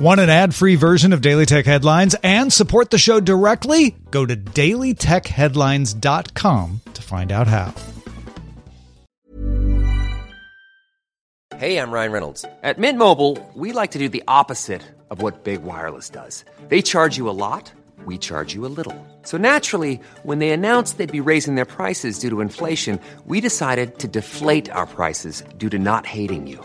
Want an ad free version of Daily Tech Headlines and support the show directly? Go to dailytechheadlines.com to find out how. Hey, I'm Ryan Reynolds. At Mint Mobile, we like to do the opposite of what Big Wireless does. They charge you a lot, we charge you a little. So naturally, when they announced they'd be raising their prices due to inflation, we decided to deflate our prices due to not hating you.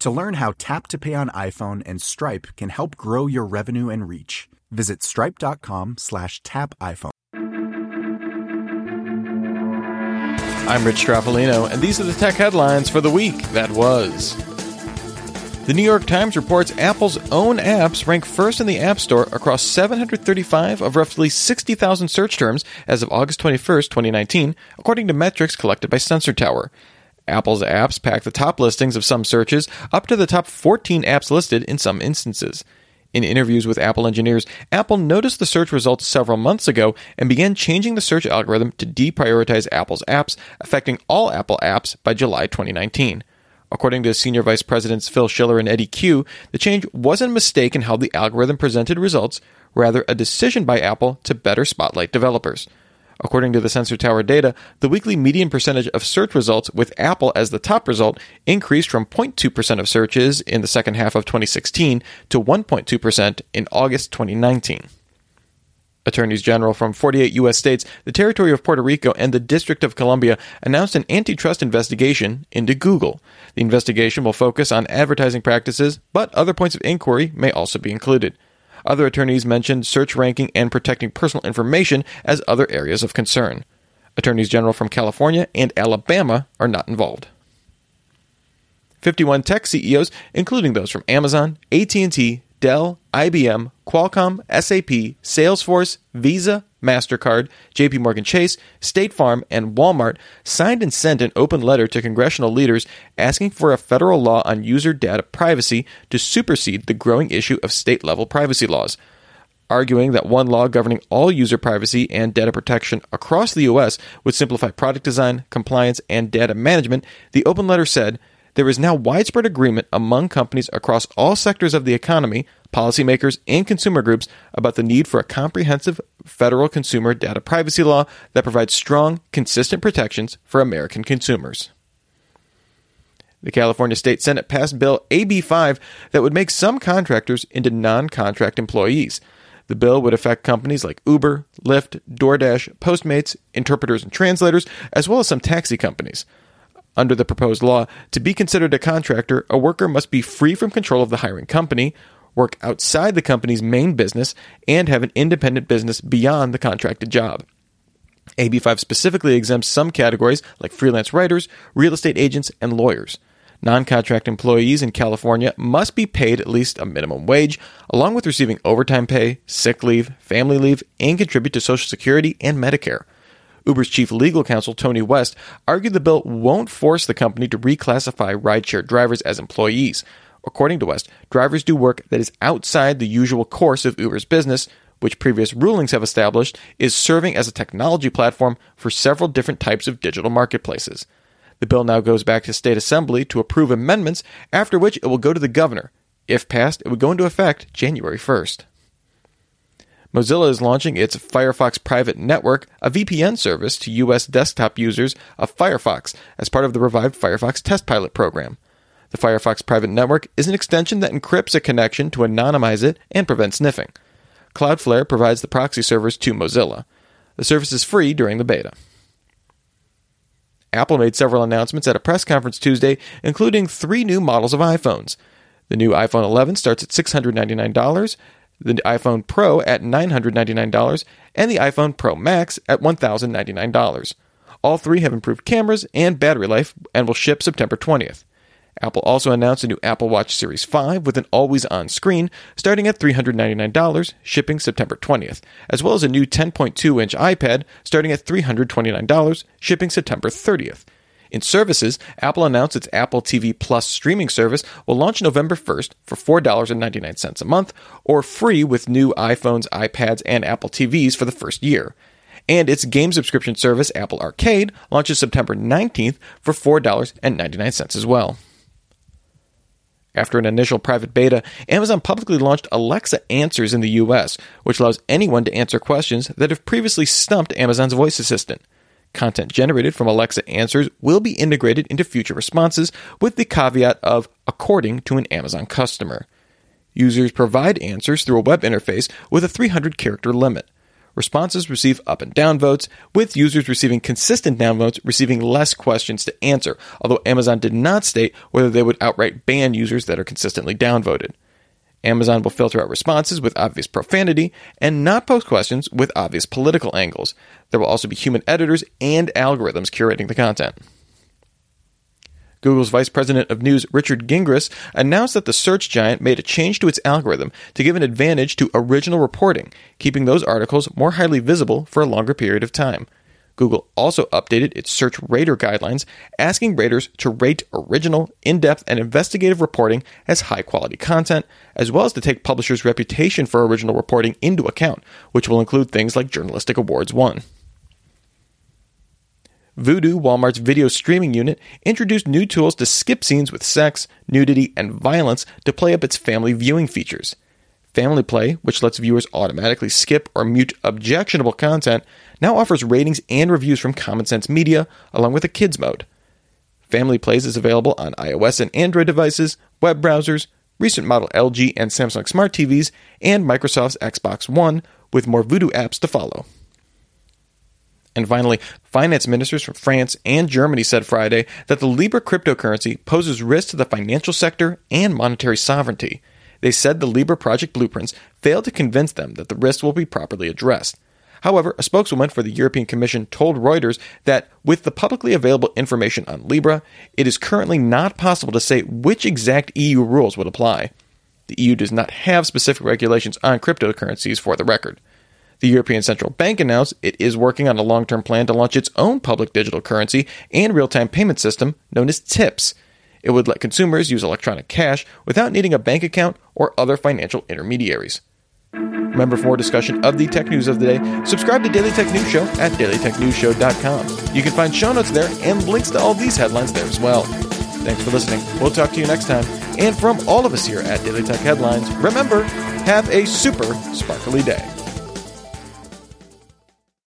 To learn how Tap to Pay on iPhone and Stripe can help grow your revenue and reach, visit stripe.com slash tap iPhone. I'm Rich Stroffolino, and these are the tech headlines for the week that was. The New York Times reports Apple's own apps rank first in the App Store across 735 of roughly 60,000 search terms as of August 21, 2019, according to metrics collected by Sensor Tower. Apple's apps pack the top listings of some searches, up to the top 14 apps listed in some instances. In interviews with Apple engineers, Apple noticed the search results several months ago and began changing the search algorithm to deprioritize Apple's apps, affecting all Apple apps by July 2019. According to Senior Vice Presidents Phil Schiller and Eddie Cue, the change wasn't a mistake in how the algorithm presented results, rather, a decision by Apple to better spotlight developers. According to the Sensor Tower data, the weekly median percentage of search results with Apple as the top result increased from 0.2% of searches in the second half of 2016 to 1.2% in August 2019. Attorneys General from 48 U.S. states, the Territory of Puerto Rico, and the District of Columbia announced an antitrust investigation into Google. The investigation will focus on advertising practices, but other points of inquiry may also be included. Other attorneys mentioned search ranking and protecting personal information as other areas of concern. Attorneys general from California and Alabama are not involved. 51 tech CEOs, including those from Amazon, AT&T, Dell, IBM, Qualcomm, SAP, Salesforce, Visa, MasterCard, JP Morgan Chase, State Farm, and Walmart signed and sent an open letter to congressional leaders asking for a federal law on user data privacy to supersede the growing issue of state level privacy laws. Arguing that one law governing all user privacy and data protection across the U.S. would simplify product design, compliance, and data management, the open letter said, there is now widespread agreement among companies across all sectors of the economy, policymakers, and consumer groups about the need for a comprehensive federal consumer data privacy law that provides strong, consistent protections for American consumers. The California State Senate passed Bill AB 5 that would make some contractors into non contract employees. The bill would affect companies like Uber, Lyft, DoorDash, Postmates, interpreters and translators, as well as some taxi companies. Under the proposed law, to be considered a contractor, a worker must be free from control of the hiring company, work outside the company's main business, and have an independent business beyond the contracted job. AB5 specifically exempts some categories like freelance writers, real estate agents, and lawyers. Non contract employees in California must be paid at least a minimum wage, along with receiving overtime pay, sick leave, family leave, and contribute to Social Security and Medicare. Uber's chief legal counsel, Tony West, argued the bill won't force the company to reclassify rideshare drivers as employees. According to West, drivers do work that is outside the usual course of Uber's business, which previous rulings have established is serving as a technology platform for several different types of digital marketplaces. The bill now goes back to state assembly to approve amendments, after which it will go to the governor. If passed, it would go into effect January 1st. Mozilla is launching its Firefox Private Network, a VPN service to U.S. desktop users of Firefox as part of the revived Firefox Test Pilot program. The Firefox Private Network is an extension that encrypts a connection to anonymize it and prevent sniffing. Cloudflare provides the proxy servers to Mozilla. The service is free during the beta. Apple made several announcements at a press conference Tuesday, including three new models of iPhones. The new iPhone 11 starts at $699, the iPhone Pro at $999, and the iPhone Pro Max at $1,099. All three have improved cameras and battery life and will ship September 20th. Apple also announced a new Apple Watch Series 5 with an always on screen starting at $399, shipping September 20th, as well as a new 10.2 inch iPad starting at $329, shipping September 30th. In services, Apple announced its Apple TV Plus streaming service will launch November 1st for $4.99 a month, or free with new iPhones, iPads, and Apple TVs for the first year. And its game subscription service, Apple Arcade, launches September 19th for $4.99 as well. After an initial private beta, Amazon publicly launched Alexa Answers in the US, which allows anyone to answer questions that have previously stumped Amazon's voice assistant. Content generated from Alexa Answers will be integrated into future responses with the caveat of according to an Amazon customer. Users provide answers through a web interface with a 300 character limit. Responses receive up and down votes, with users receiving consistent down votes receiving less questions to answer, although Amazon did not state whether they would outright ban users that are consistently downvoted. Amazon will filter out responses with obvious profanity and not post questions with obvious political angles. There will also be human editors and algorithms curating the content. Google's Vice President of News, Richard Gingras, announced that the search giant made a change to its algorithm to give an advantage to original reporting, keeping those articles more highly visible for a longer period of time. Google also updated its search rater guidelines, asking raters to rate original, in depth, and investigative reporting as high quality content, as well as to take publishers' reputation for original reporting into account, which will include things like journalistic awards won. Vudu, Walmart's video streaming unit, introduced new tools to skip scenes with sex, nudity, and violence to play up its family viewing features. Family Play, which lets viewers automatically skip or mute objectionable content, now offers ratings and reviews from Common Sense Media, along with a kids mode. Family Plays is available on iOS and Android devices, web browsers, recent model LG and Samsung smart TVs, and Microsoft's Xbox One, with more Vudu apps to follow. And finally, finance ministers from France and Germany said Friday that the Libra cryptocurrency poses risks to the financial sector and monetary sovereignty. They said the Libra project blueprints failed to convince them that the risks will be properly addressed. However, a spokeswoman for the European Commission told Reuters that with the publicly available information on Libra, it is currently not possible to say which exact EU rules would apply. The EU does not have specific regulations on cryptocurrencies for the record. The European Central Bank announced it is working on a long term plan to launch its own public digital currency and real time payment system known as TIPS. It would let consumers use electronic cash without needing a bank account or other financial intermediaries. Remember, for more discussion of the tech news of the day, subscribe to Daily Tech News Show at dailytechnewsshow.com. You can find show notes there and links to all these headlines there as well. Thanks for listening. We'll talk to you next time. And from all of us here at Daily Tech Headlines, remember, have a super sparkly day.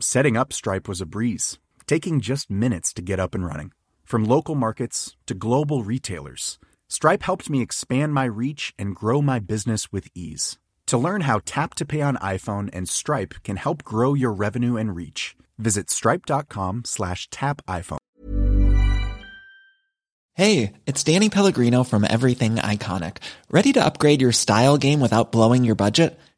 Setting up Stripe was a breeze, taking just minutes to get up and running. From local markets to global retailers, Stripe helped me expand my reach and grow my business with ease. To learn how Tap to Pay on iPhone and Stripe can help grow your revenue and reach, visit stripe.com slash tap iPhone. Hey, it's Danny Pellegrino from Everything Iconic. Ready to upgrade your style game without blowing your budget?